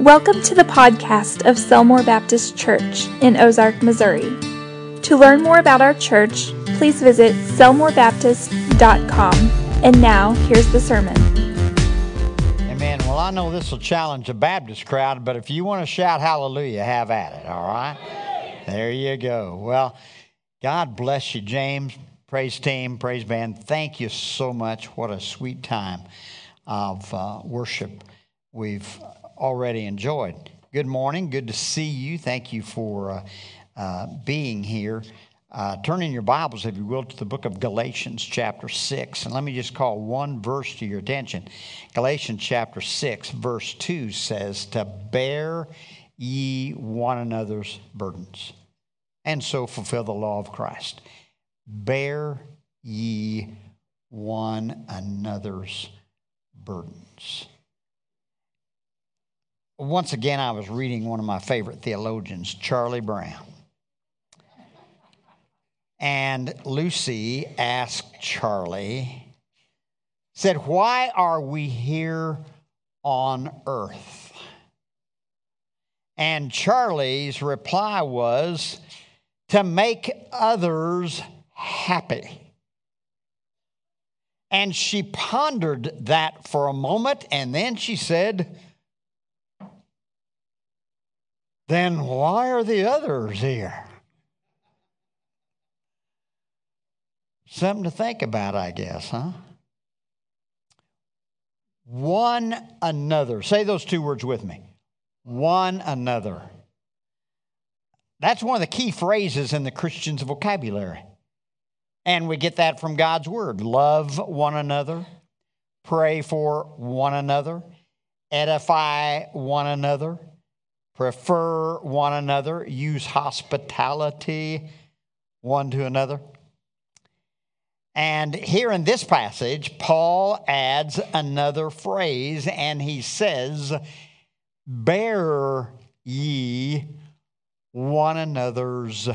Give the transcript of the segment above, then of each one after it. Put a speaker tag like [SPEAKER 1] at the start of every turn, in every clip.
[SPEAKER 1] Welcome to the podcast of Selmore Baptist Church in Ozark, Missouri. To learn more about our church, please visit selmorebaptist.com. And now, here's the sermon.
[SPEAKER 2] Amen. Well, I know this will challenge a Baptist crowd, but if you want to shout hallelujah, have at it, all right? There you go. Well, God bless you, James. Praise team, praise band. Thank you so much. What a sweet time of uh, worship we've already enjoyed. Good morning. Good to see you. Thank you for uh, uh, being here. Uh, turn in your Bibles, if you will, to the book of Galatians, chapter 6. And let me just call one verse to your attention. Galatians, chapter 6, verse 2 says, To bear ye one another's burdens, and so fulfill the law of Christ. Bear ye one another's burdens once again, I was reading one of my favorite theologians, Charlie Brown. And Lucy asked Charlie, said, Why are we here on earth? And Charlie's reply was, To make others happy. And she pondered that for a moment, and then she said, then why are the others here? Something to think about, I guess, huh? One another. Say those two words with me. One another. That's one of the key phrases in the Christian's vocabulary. And we get that from God's word. Love one another, pray for one another, edify one another, prefer one another, use hospitality one to another. And here in this passage, Paul adds another phrase and he says, Bear ye one another's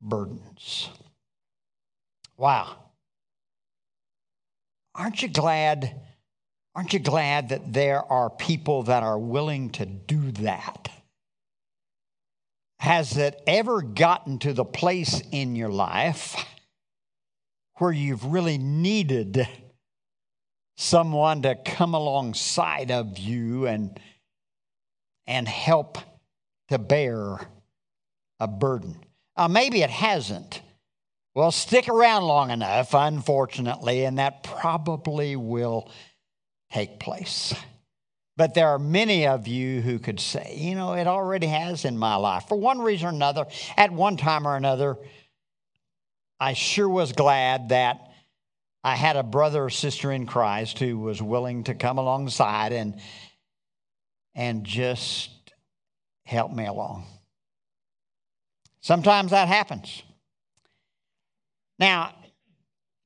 [SPEAKER 2] burdens. Wow. Aren't you glad Aren't you glad that there are people that are willing to do that? Has it ever gotten to the place in your life where you've really needed someone to come alongside of you and, and help to bear a burden? Uh, maybe it hasn't. Well, stick around long enough, unfortunately, and that probably will take place. But there are many of you who could say, you know, it already has in my life. For one reason or another, at one time or another, I sure was glad that I had a brother or sister in Christ who was willing to come alongside and, and just help me along. Sometimes that happens. Now,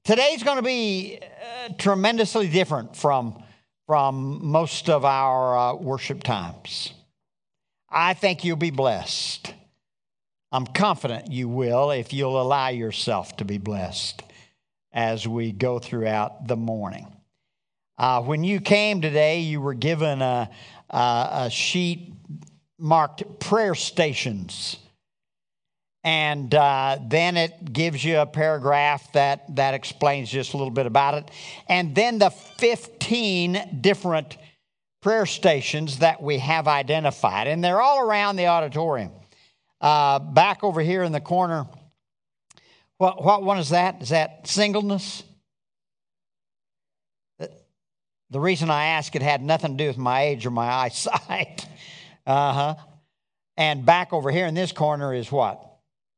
[SPEAKER 2] today's going to be uh, tremendously different from from most of our uh, worship times. I think you'll be blessed. I'm confident you will if you'll allow yourself to be blessed as we go throughout the morning. Uh, when you came today, you were given a, a, a sheet marked prayer stations and uh, then it gives you a paragraph that, that explains just a little bit about it. And then the 15 different prayer stations that we have identified, and they're all around the auditorium. Uh, back over here in the corner, what, what one is that? Is that singleness? The reason I ask it had nothing to do with my age or my eyesight. uh huh. And back over here in this corner is what?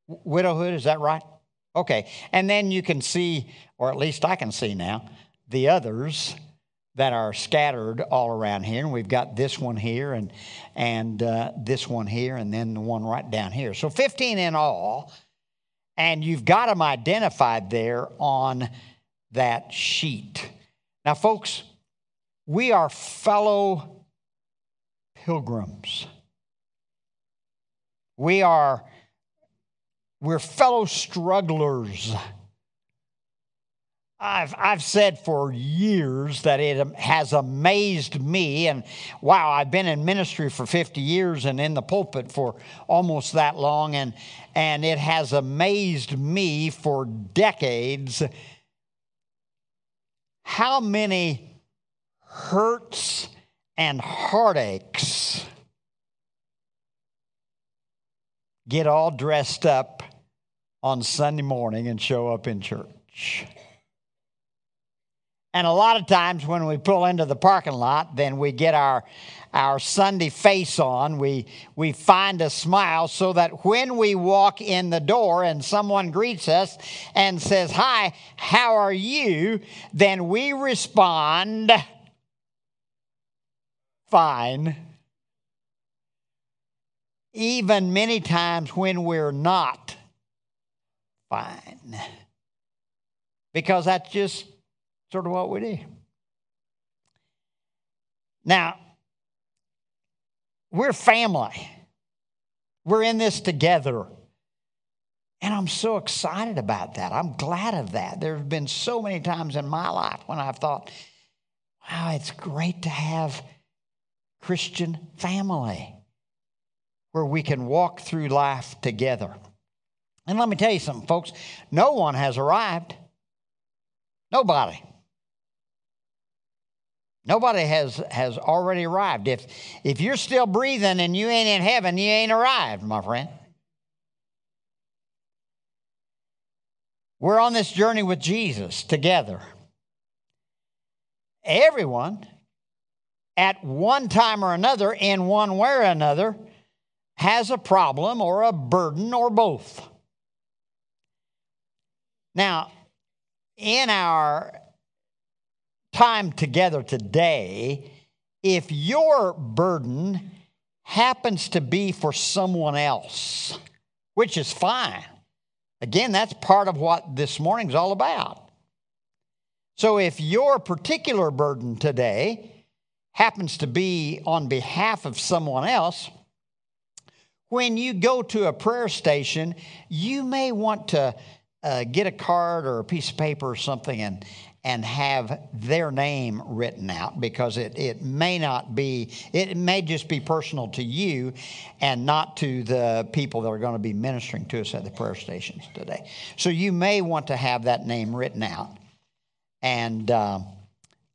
[SPEAKER 2] Widowhood, is that right? Okay. And then you can see, or at least I can see now, the others that are scattered all around here. And we've got this one here and, and uh, this one here, and then the one right down here. So 15 in all. And you've got them identified there on that sheet. Now, folks, we are fellow pilgrims. We are we're fellow strugglers. I've, I've said for years that it has amazed me, and wow, I've been in ministry for 50 years and in the pulpit for almost that long, and, and it has amazed me for decades how many hurts and heartaches get all dressed up on Sunday morning and show up in church. And a lot of times when we pull into the parking lot, then we get our, our Sunday face on. We, we find a smile so that when we walk in the door and someone greets us and says, Hi, how are you? Then we respond, Fine. Even many times when we're not fine. Because that's just sort of what we do. Now, we're family. We're in this together. And I'm so excited about that. I'm glad of that. There have been so many times in my life when I've thought, wow, it's great to have Christian family where we can walk through life together. And let me tell you something, folks. No one has arrived. Nobody. Nobody has, has already arrived. If, if you're still breathing and you ain't in heaven, you ain't arrived, my friend. We're on this journey with Jesus together. Everyone, at one time or another, in one way or another, has a problem or a burden or both. Now, in our time together today, if your burden happens to be for someone else, which is fine, again, that's part of what this morning's all about. So if your particular burden today happens to be on behalf of someone else, when you go to a prayer station, you may want to uh, get a card or a piece of paper or something and, and have their name written out because it, it may not be, it may just be personal to you and not to the people that are going to be ministering to us at the prayer stations today. So you may want to have that name written out and uh,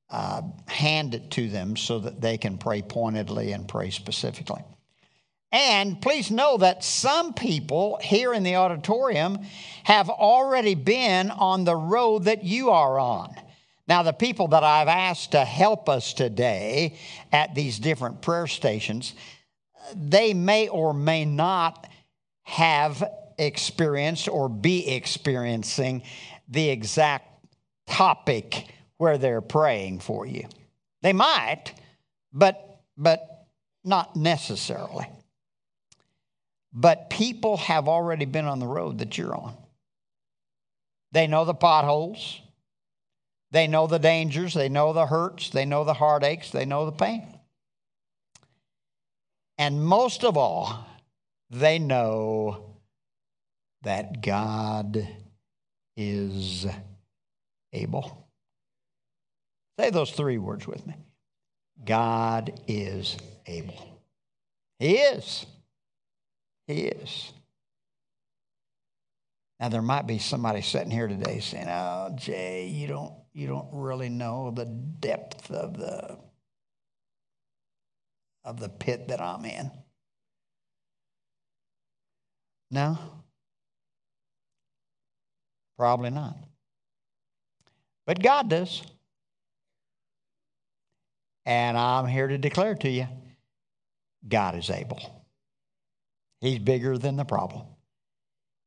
[SPEAKER 2] uh, hand it to them so that they can pray pointedly and pray specifically. And please know that some people here in the auditorium have already been on the road that you are on. Now, the people that I've asked to help us today at these different prayer stations, they may or may not have experienced or be experiencing the exact topic where they're praying for you. They might, but, but not necessarily. But people have already been on the road that you're on. They know the potholes, they know the dangers, they know the hurts, they know the heartaches, they know the pain. And most of all, they know that God is able. Say those three words with me God is able. He is. He is. Now there might be somebody sitting here today saying, "Oh, Jay, you don't you don't really know the depth of the of the pit that I'm in." No. Probably not. But God does. And I'm here to declare to you God is able. He's bigger than the problem.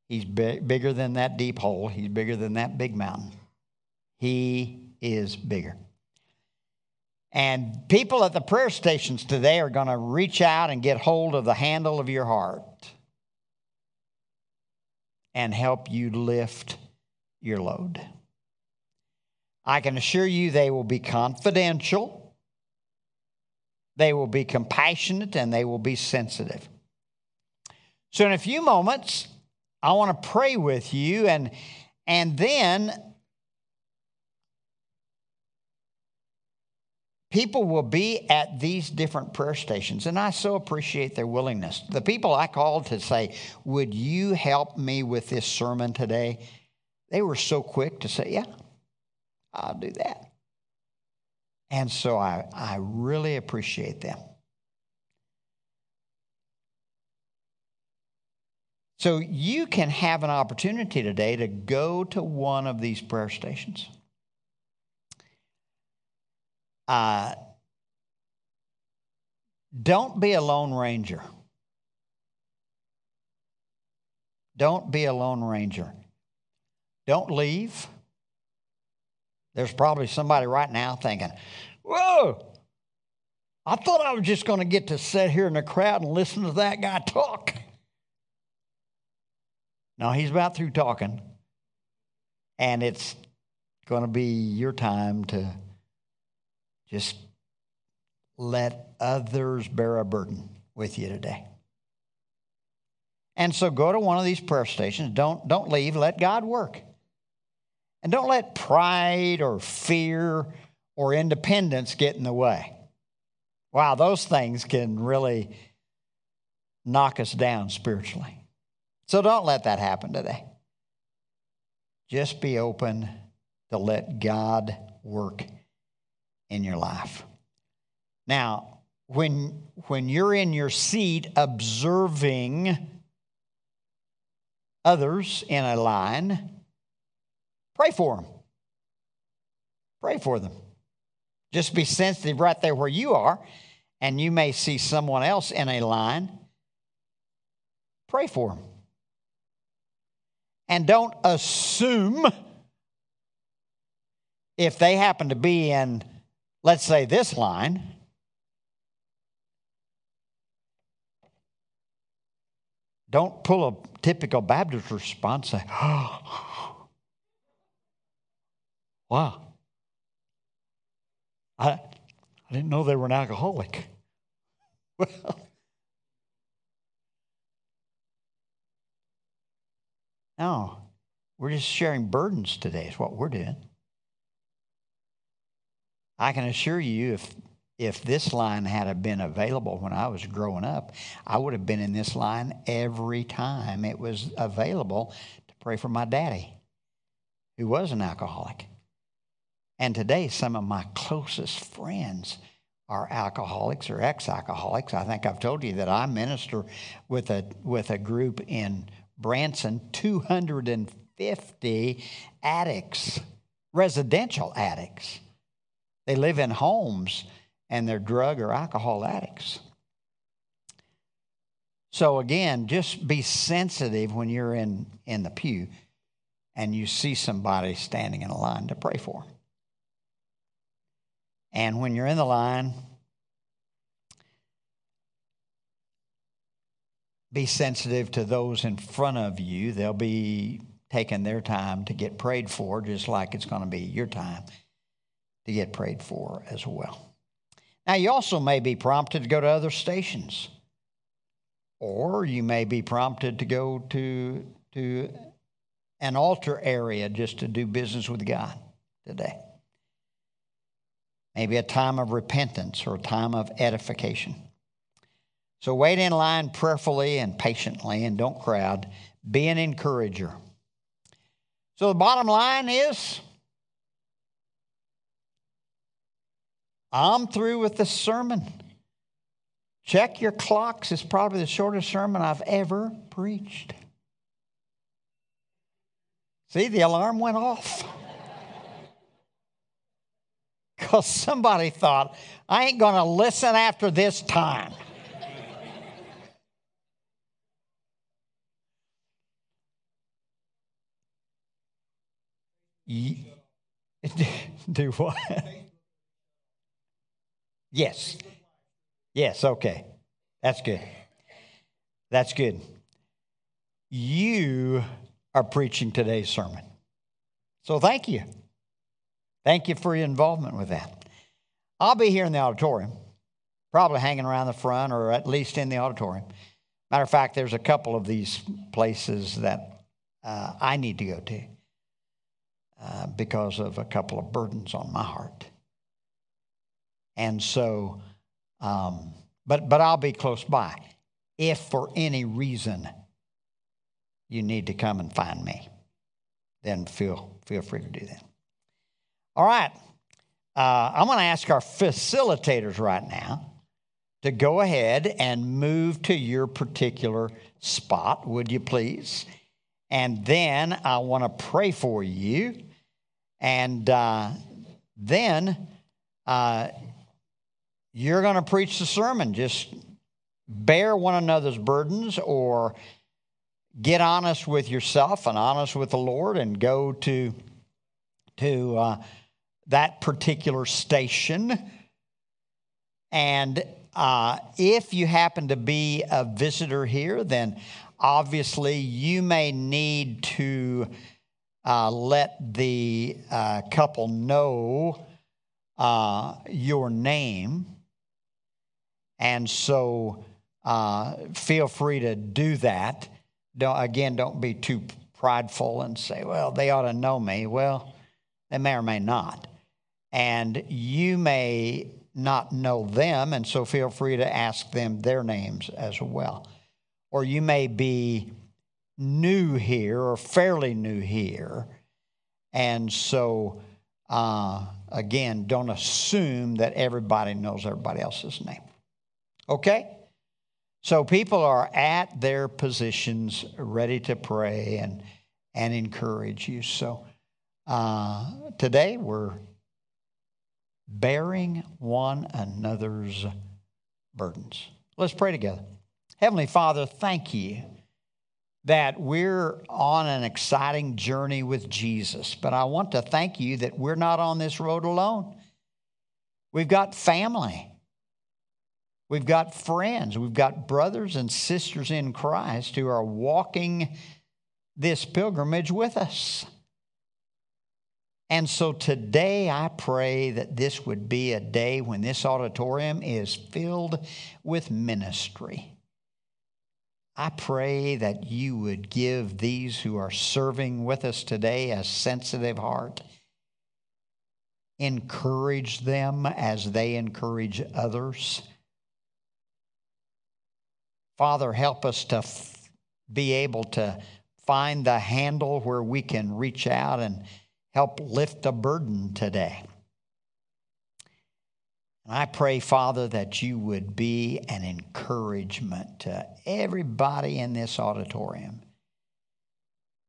[SPEAKER 2] He's big, bigger than that deep hole. He's bigger than that big mountain. He is bigger. And people at the prayer stations today are going to reach out and get hold of the handle of your heart and help you lift your load. I can assure you they will be confidential, they will be compassionate, and they will be sensitive. So, in a few moments, I want to pray with you, and, and then people will be at these different prayer stations. And I so appreciate their willingness. The people I called to say, Would you help me with this sermon today? They were so quick to say, Yeah, I'll do that. And so I, I really appreciate them. So you can have an opportunity today to go to one of these prayer stations. Uh, don't be a lone ranger. Don't be a lone ranger. Don't leave. There's probably somebody right now thinking, Whoa, I thought I was just going to get to sit here in the crowd and listen to that guy talk. No, he's about through talking. And it's going to be your time to just let others bear a burden with you today. And so go to one of these prayer stations. Don't, don't leave. Let God work. And don't let pride or fear or independence get in the way. Wow, those things can really knock us down spiritually. So don't let that happen today. Just be open to let God work in your life. Now, when, when you're in your seat observing others in a line, pray for them. Pray for them. Just be sensitive right there where you are, and you may see someone else in a line. Pray for them and don't assume if they happen to be in, let's say, this line. Don't pull a typical Baptist response, say, oh, wow. I, I didn't know they were an alcoholic. Well, No, we're just sharing burdens today, is what we're doing. I can assure you, if, if this line had been available when I was growing up, I would have been in this line every time it was available to pray for my daddy, who was an alcoholic. And today, some of my closest friends are alcoholics or ex alcoholics. I think I've told you that I minister with a, with a group in Branson 250 addicts, residential addicts. They live in homes and they're drug or alcohol addicts. So, again, just be sensitive when you're in, in the pew and you see somebody standing in a line to pray for. And when you're in the line, be sensitive to those in front of you. They'll be taking their time to get prayed for, just like it's going to be your time to get prayed for as well. Now, you also may be prompted to go to other stations, or you may be prompted to go to, to an altar area just to do business with God today. Maybe a time of repentance or a time of edification. So wait in line prayerfully and patiently and don't crowd. Be an encourager. So the bottom line is I'm through with the sermon. Check your clocks. It's probably the shortest sermon I've ever preached. See, the alarm went off. Because somebody thought, I ain't going to listen after this time. Do what? yes. Yes, okay. That's good. That's good. You are preaching today's sermon. So thank you. Thank you for your involvement with that. I'll be here in the auditorium, probably hanging around the front or at least in the auditorium. Matter of fact, there's a couple of these places that uh, I need to go to. Uh, because of a couple of burdens on my heart. And so, um, but, but I'll be close by if for any reason you need to come and find me, then feel, feel free to do that. All right. Uh, I'm going to ask our facilitators right now to go ahead and move to your particular spot, would you please? And then I want to pray for you. And uh, then uh, you're going to preach the sermon. Just bear one another's burdens or get honest with yourself and honest with the Lord and go to, to uh, that particular station. And uh, if you happen to be a visitor here, then obviously you may need to uh, let the uh, couple know uh, your name. And so uh, feel free to do that. Don't, again, don't be too prideful and say, well, they ought to know me. Well, they may or may not. And you may not know them, and so feel free to ask them their names as well. Or you may be new here or fairly new here. And so, uh, again, don't assume that everybody knows everybody else's name. Okay? So people are at their positions ready to pray and, and encourage you. So uh, today we're bearing one another's burdens. Let's pray together. Heavenly Father, thank you that we're on an exciting journey with Jesus. But I want to thank you that we're not on this road alone. We've got family. We've got friends, we've got brothers and sisters in Christ who are walking this pilgrimage with us. And so today I pray that this would be a day when this auditorium is filled with ministry. I pray that you would give these who are serving with us today a sensitive heart. Encourage them as they encourage others. Father, help us to f- be able to find the handle where we can reach out and help lift a burden today. I pray, Father, that you would be an encouragement to everybody in this auditorium.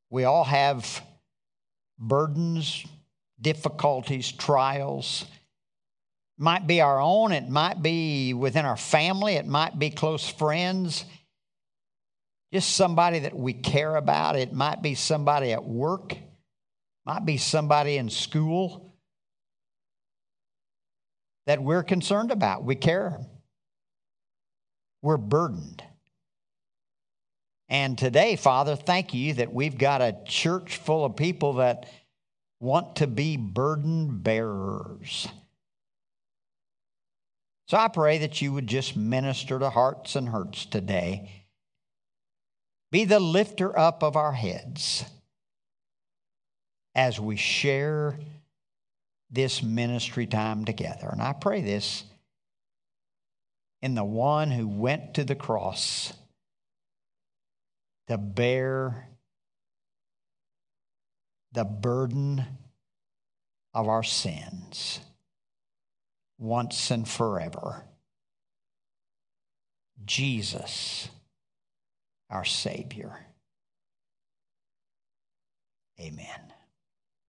[SPEAKER 2] We all have burdens, difficulties, trials might be our own, it might be within our family, it might be close friends, just somebody that we care about. It might be somebody at work, might be somebody in school that we're concerned about. We care. We're burdened. And today, Father, thank you that we've got a church full of people that want to be burden bearers. So I pray that you would just minister to hearts and hurts today. Be the lifter up of our heads as we share this ministry time together. And I pray this in the one who went to the cross to bear the burden of our sins once and forever. Jesus, our Savior. Amen.